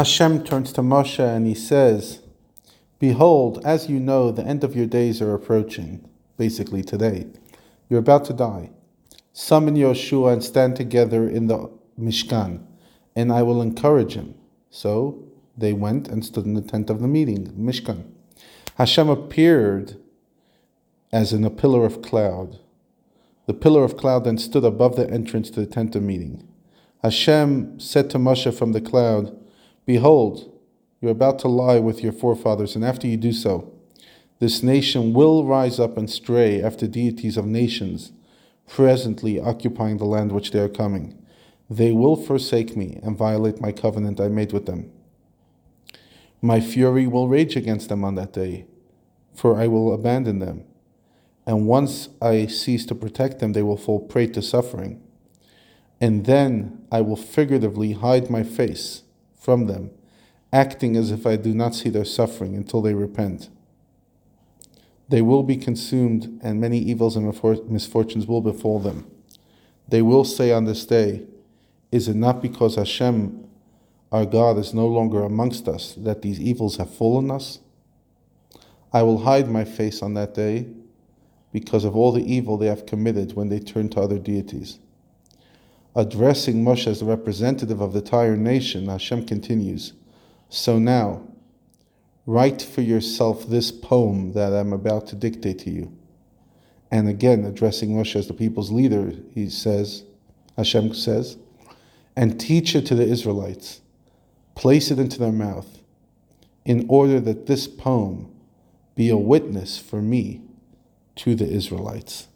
Hashem turns to Moshe and he says, Behold, as you know, the end of your days are approaching, basically today. You're about to die. Summon Yoshua and stand together in the Mishkan, and I will encourage him. So they went and stood in the tent of the meeting, Mishkan. Hashem appeared as in a pillar of cloud. The pillar of cloud then stood above the entrance to the tent of meeting. Hashem said to Moshe from the cloud, Behold, you're about to lie with your forefathers, and after you do so, this nation will rise up and stray after deities of nations presently occupying the land which they are coming. They will forsake me and violate my covenant I made with them. My fury will rage against them on that day, for I will abandon them. And once I cease to protect them, they will fall prey to suffering. And then I will figuratively hide my face from them, acting as if I do not see their suffering until they repent. They will be consumed, and many evils and misfortunes will befall them. They will say on this day, Is it not because Hashem our God is no longer amongst us, that these evils have fallen us? I will hide my face on that day because of all the evil they have committed when they turn to other deities. Addressing Moshe as the representative of the entire nation, Hashem continues So now, write for yourself this poem that I'm about to dictate to you. And again, addressing Moshe as the people's leader, he says, Hashem says, and teach it to the Israelites place it into their mouth, in order that this poem be a witness for me to the Israelites.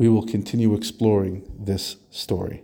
We will continue exploring this story.